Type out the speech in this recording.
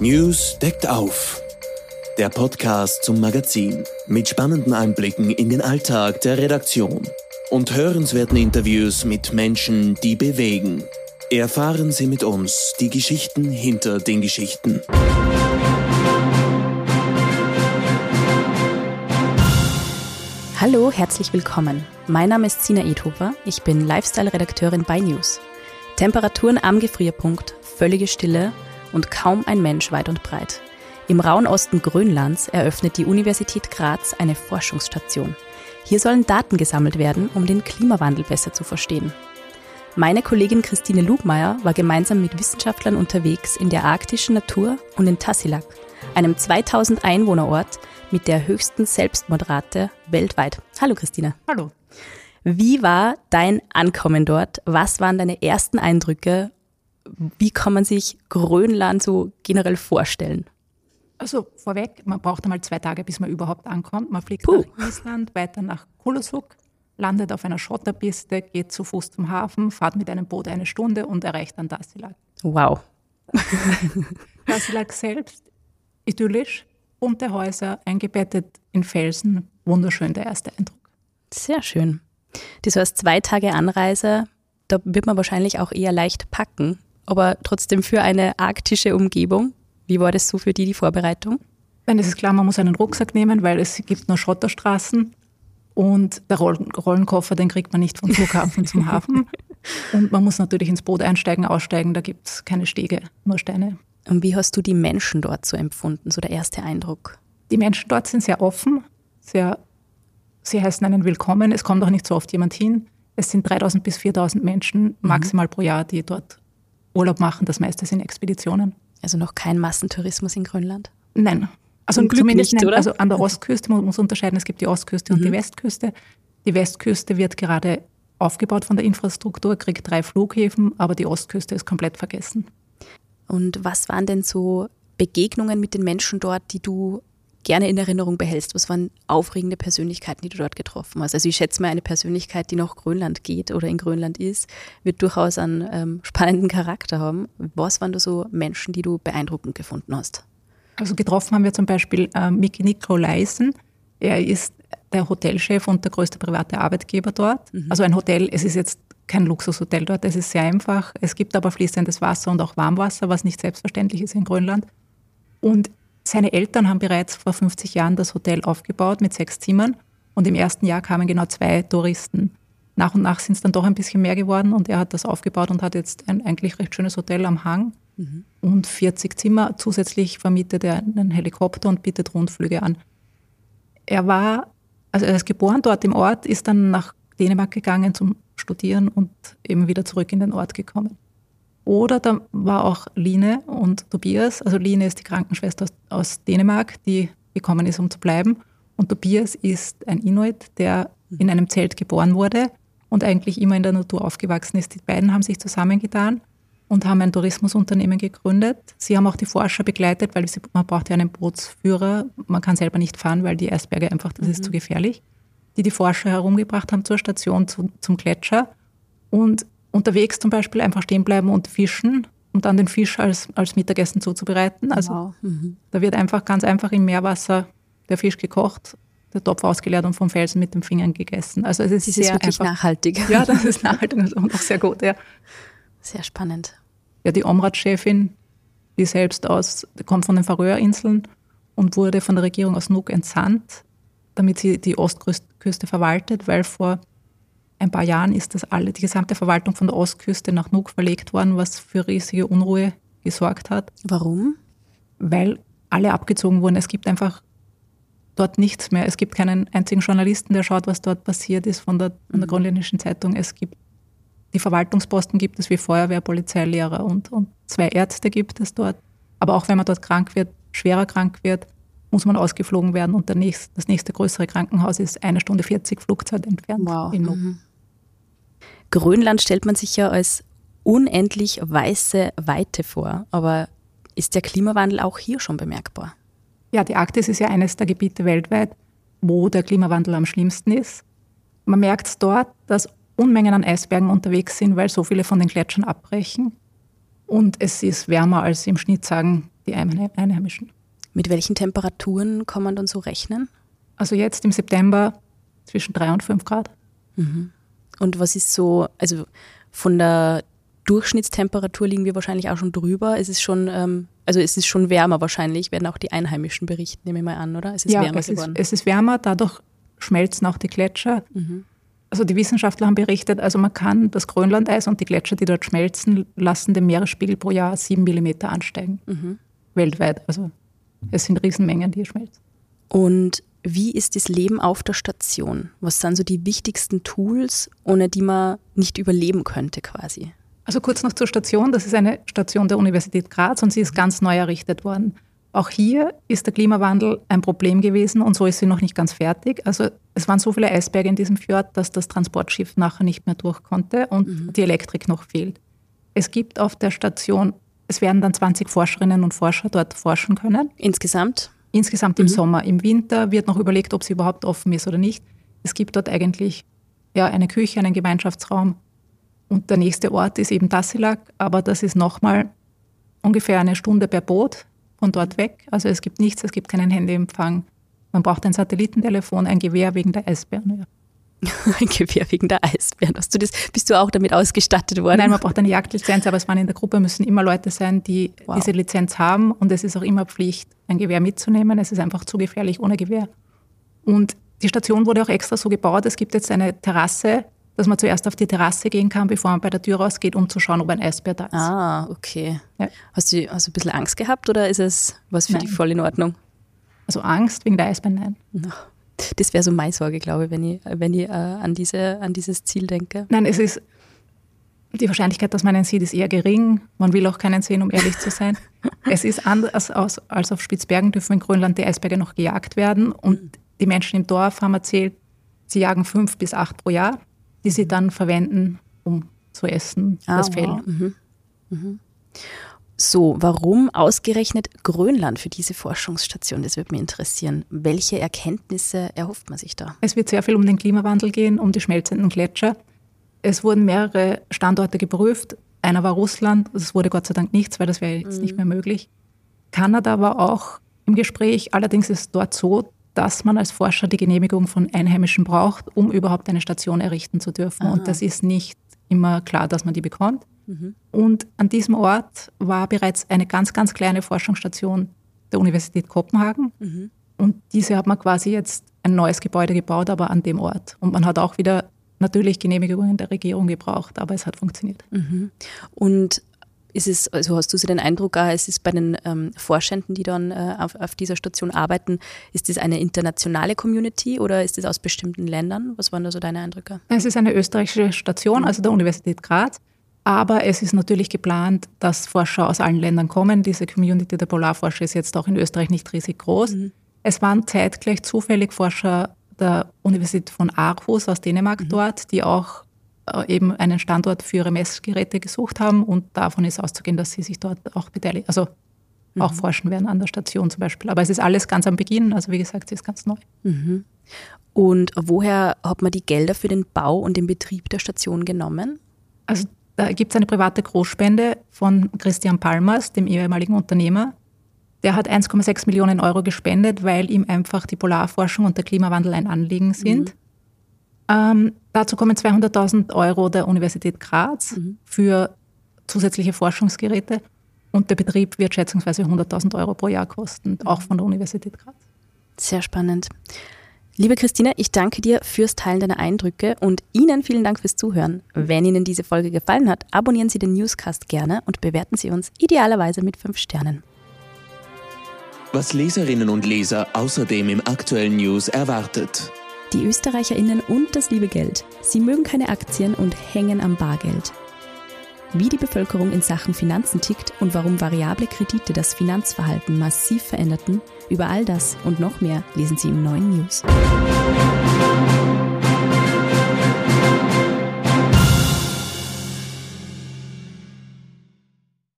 News deckt auf. Der Podcast zum Magazin mit spannenden Einblicken in den Alltag der Redaktion und hörenswerten Interviews mit Menschen, die bewegen. Erfahren Sie mit uns die Geschichten hinter den Geschichten. Hallo, herzlich willkommen. Mein Name ist Sina Edhofer. Ich bin Lifestyle-Redakteurin bei News. Temperaturen am Gefrierpunkt, völlige Stille und kaum ein Mensch weit und breit. Im rauen Osten Grönlands eröffnet die Universität Graz eine Forschungsstation. Hier sollen Daten gesammelt werden, um den Klimawandel besser zu verstehen. Meine Kollegin Christine Lugmeier war gemeinsam mit Wissenschaftlern unterwegs in der arktischen Natur und in Tassilak, einem 2000 Einwohnerort mit der höchsten Selbstmordrate weltweit. Hallo Christine. Hallo. Wie war dein Ankommen dort? Was waren deine ersten Eindrücke? Wie kann man sich Grönland so generell vorstellen? Also vorweg, man braucht einmal zwei Tage, bis man überhaupt ankommt. Man fliegt Puh. nach Island, weiter nach Kulusuk, landet auf einer Schotterpiste, geht zu Fuß zum Hafen, fahrt mit einem Boot eine Stunde und erreicht dann Dassilak. Wow. Dassilak selbst, idyllisch, bunte Häuser, eingebettet in Felsen, wunderschön der erste Eindruck. Sehr schön. Das heißt, zwei Tage Anreise, da wird man wahrscheinlich auch eher leicht packen, aber trotzdem für eine arktische Umgebung. Wie war das so für die, die Vorbereitung? Dann ist es klar, man muss einen Rucksack nehmen, weil es gibt nur Schotterstraßen und der Rollen Rollenkoffer, den kriegt man nicht vom Flughafen zum Hafen. Und man muss natürlich ins Boot einsteigen, aussteigen, da gibt es keine Stege, nur Steine. Und wie hast du die Menschen dort so empfunden, so der erste Eindruck? Die Menschen dort sind sehr offen, sehr, sie heißen einen willkommen. Es kommt auch nicht so oft jemand hin. Es sind 3000 bis 4000 Menschen maximal pro Jahr, die dort Urlaub machen. Das meiste sind Expeditionen. Also noch kein Massentourismus in Grönland? Nein. Also Zum zumindest nicht, nein, oder? Also an der Ostküste, man muss unterscheiden, es gibt die Ostküste und die Westküste. Die Westküste wird gerade aufgebaut von der Infrastruktur, kriegt drei Flughäfen, aber die Ostküste ist komplett vergessen. Und was waren denn so Begegnungen mit den Menschen dort, die du gerne in Erinnerung behältst? Was waren aufregende Persönlichkeiten, die du dort getroffen hast? Also ich schätze mal, eine Persönlichkeit, die nach Grönland geht oder in Grönland ist, wird durchaus einen ähm, spannenden Charakter haben. Was waren da so Menschen, die du beeindruckend gefunden hast? Also getroffen haben wir zum Beispiel äh, Miki Nikolaisen. Er ist der Hotelchef und der größte private Arbeitgeber dort. Also ein Hotel, es ist jetzt kein Luxushotel dort, es ist sehr einfach. Es gibt aber fließendes Wasser und auch Warmwasser, was nicht selbstverständlich ist in Grönland. Und seine Eltern haben bereits vor 50 Jahren das Hotel aufgebaut mit sechs Zimmern. Und im ersten Jahr kamen genau zwei Touristen. Nach und nach sind es dann doch ein bisschen mehr geworden und er hat das aufgebaut und hat jetzt ein eigentlich recht schönes Hotel am Hang und 40 Zimmer. Zusätzlich vermietet er einen Helikopter und bietet Rundflüge an. Er war, also er ist geboren dort im Ort, ist dann nach Dänemark gegangen zum Studieren und eben wieder zurück in den Ort gekommen. Oder da war auch Line und Tobias. Also Line ist die Krankenschwester aus, aus Dänemark, die gekommen ist, um zu bleiben. Und Tobias ist ein Inuit, der in einem Zelt geboren wurde und eigentlich immer in der Natur aufgewachsen ist. Die beiden haben sich zusammengetan und haben ein Tourismusunternehmen gegründet. Sie haben auch die Forscher begleitet, weil sie, man braucht ja einen Bootsführer. Man kann selber nicht fahren, weil die Eisberge einfach, das ist zu gefährlich. Die die Forscher herumgebracht haben zur Station, zu, zum Gletscher und unterwegs zum Beispiel einfach stehen bleiben und fischen und dann den Fisch als, als Mittagessen zuzubereiten. Also Wow. Mhm. da wird einfach ganz einfach im Meerwasser der Fisch gekocht, der Topf ausgeleert und vom Felsen mit den Fingern gegessen. Also es ist Das ist sehr wirklich einfach. nachhaltig. Ja, das ist nachhaltig und auch sehr gut, ja. Sehr spannend. Ja, die Omrat-Chefin, die selbst aus, kommt von den Färöerinseln und wurde von der Regierung aus Nuuk entsandt, damit sie die Ostküste verwaltet, weil vor ein paar Jahren ist das alle, die gesamte Verwaltung von der Ostküste nach Nuuk verlegt worden, was für riesige Unruhe gesorgt hat, Warum? weil alle abgezogen wurden. Es gibt einfach dort nichts mehr. Es gibt keinen einzigen Journalisten, der schaut, was dort passiert ist von der, von der Grönländischen Zeitung. Es gibt die Verwaltungsposten gibt es wie Feuerwehr, Polizei, Lehrer und, und zwei Ärzte gibt es dort. Aber auch wenn man dort krank wird, schwerer krank wird, muss man ausgeflogen werden und der nächste, das nächste größere Krankenhaus ist eine Stunde 40 Flugzeit entfernt. Wow. in Nuuk. Grönland stellt man sich ja als unendlich weiße Weite vor, aber ist der Klimawandel auch hier schon bemerkbar? Ja, die Arktis ist ja eines der Gebiete weltweit, wo der Klimawandel am schlimmsten ist. Man merkt es dort, dass Unmengen an Eisbergen unterwegs sind, weil so viele von den Gletschern abbrechen. Und es ist wärmer als im Schnitt, sagen die Einheimischen. Mit welchen Temperaturen kann man dann so rechnen? Also jetzt im September zwischen 3 und 5 Grad. Mhm. Und was ist so, also von der Durchschnittstemperatur liegen wir wahrscheinlich auch schon drüber. Es ist schon, ähm, also es ist schon wärmer wahrscheinlich, werden auch die Einheimischen berichten, nehme ich mal an, oder? Es ist ja, wärmer es geworden. Ist, es ist wärmer, dadurch schmelzen auch die Gletscher. Mhm. Also die Wissenschaftler haben berichtet, also man kann das Grönlandeis und die Gletscher, die dort schmelzen, lassen den Meeresspiegel pro Jahr sieben Millimeter ansteigen. Mhm. Weltweit. Also es sind Riesenmengen, die schmelzen. Und wie ist das Leben auf der Station? Was sind so die wichtigsten Tools, ohne die man nicht überleben könnte quasi? Also kurz noch zur Station. Das ist eine Station der Universität Graz und sie ist ganz neu errichtet worden. Auch hier ist der Klimawandel ein Problem gewesen und so ist sie noch nicht ganz fertig. Also es waren so viele Eisberge in diesem Fjord, dass das Transportschiff nachher nicht mehr durch konnte und mhm. die Elektrik noch fehlt. Es gibt auf der Station, es werden dann 20 Forscherinnen und Forscher dort forschen können. Insgesamt? Insgesamt im mhm. Sommer. Im Winter wird noch überlegt, ob sie überhaupt offen ist oder nicht. Es gibt dort eigentlich ja, eine Küche, einen Gemeinschaftsraum, und der nächste Ort ist eben Tassilak, aber das ist nochmal ungefähr eine Stunde per Boot von dort weg. Also es gibt nichts, es gibt keinen Handyempfang. Man braucht ein Satellitentelefon, ein Gewehr wegen der Eisbären. Ja. Ein Gewehr wegen der Eisbären. Hast du das, bist du auch damit ausgestattet worden? Nein, man braucht eine Jagdlizenz, aber es waren in der Gruppe müssen immer Leute sein, die wow. diese Lizenz haben und es ist auch immer Pflicht, ein Gewehr mitzunehmen. Es ist einfach zu gefährlich ohne Gewehr. Und die Station wurde auch extra so gebaut. Es gibt jetzt eine Terrasse dass man zuerst auf die Terrasse gehen kann, bevor man bei der Tür rausgeht, um zu schauen, ob ein Eisbär da ist. Ah, okay. Ja. Hast, du, hast du ein bisschen Angst gehabt oder ist es was für nein. dich voll in Ordnung? Also Angst wegen der Eisbären, nein. Das wäre so meine Sorge, glaube ich, wenn ich, wenn ich äh, an, diese, an dieses Ziel denke. Nein, es ist die Wahrscheinlichkeit, dass man einen sieht, ist eher gering. Man will auch keinen sehen, um ehrlich zu sein. es ist anders als, als auf Spitzbergen dürfen in Grönland die Eisberge noch gejagt werden. Und mhm. die Menschen im Dorf haben erzählt, sie jagen fünf bis acht pro Jahr die sie dann verwenden, um zu essen, ah, das Fell. Wow. Mhm. Mhm. So, warum ausgerechnet Grönland für diese Forschungsstation? Das würde mich interessieren. Welche Erkenntnisse erhofft man sich da? Es wird sehr viel um den Klimawandel gehen, um die schmelzenden Gletscher. Es wurden mehrere Standorte geprüft. Einer war Russland, es wurde Gott sei Dank nichts, weil das wäre jetzt mhm. nicht mehr möglich. Kanada war auch im Gespräch. Allerdings ist es dort so, dass man als Forscher die Genehmigung von Einheimischen braucht, um überhaupt eine Station errichten zu dürfen. Aha. Und das ist nicht immer klar, dass man die bekommt. Mhm. Und an diesem Ort war bereits eine ganz, ganz kleine Forschungsstation der Universität Kopenhagen. Mhm. Und diese hat man quasi jetzt ein neues Gebäude gebaut, aber an dem Ort. Und man hat auch wieder natürlich Genehmigungen der Regierung gebraucht, aber es hat funktioniert. Mhm. Und ist es, also hast du so den Eindruck, auch, es ist bei den ähm, Forschenden, die dann äh, auf, auf, dieser Station arbeiten, ist das eine internationale Community oder ist das aus bestimmten Ländern? Was waren da so deine Eindrücke? Es ist eine österreichische Station, also der Universität Graz. Aber es ist natürlich geplant, dass Forscher aus allen Ländern kommen. Diese Community der Polarforscher ist jetzt auch in Österreich nicht riesig groß. Mhm. Es waren zeitgleich zufällig Forscher der Universität von Aarhus aus Dänemark mhm. dort, die auch äh, eben einen Standort für ihre Messgeräte gesucht haben und davon ist auszugehen, dass sie sich dort auch beteiligen, also mhm. auch forschen werden an der Station zum Beispiel. Aber es ist alles ganz am Beginn, also wie gesagt, sie ist ganz neu. Mhm. Und woher hat man die Gelder für den Bau und den Betrieb der Station genommen? Also da gibt es eine private Großspende von Christian Palmers, dem ehemaligen Unternehmer. Der hat 1,6 Millionen Euro gespendet, weil ihm einfach die Polarforschung und der Klimawandel ein Anliegen sind. Mhm. Ähm, dazu kommen 200.000 Euro der Universität Graz mhm. für zusätzliche Forschungsgeräte und der Betrieb wird schätzungsweise 100.000 Euro pro Jahr kosten, auch von der Universität Graz. Sehr spannend. Liebe Christine, ich danke dir fürs Teilen deiner Eindrücke und Ihnen vielen Dank fürs Zuhören. Wenn Ihnen diese Folge gefallen hat, abonnieren Sie den Newscast gerne und bewerten Sie uns idealerweise mit fünf Sternen. Was Leserinnen und Leser außerdem im aktuellen News erwartet. Die ÖsterreicherInnen und das liebe Geld. Sie mögen keine Aktien und hängen am Bargeld. Wie die Bevölkerung in Sachen Finanzen tickt und warum variable Kredite das Finanzverhalten massiv veränderten, über all das und noch mehr lesen Sie im neuen News.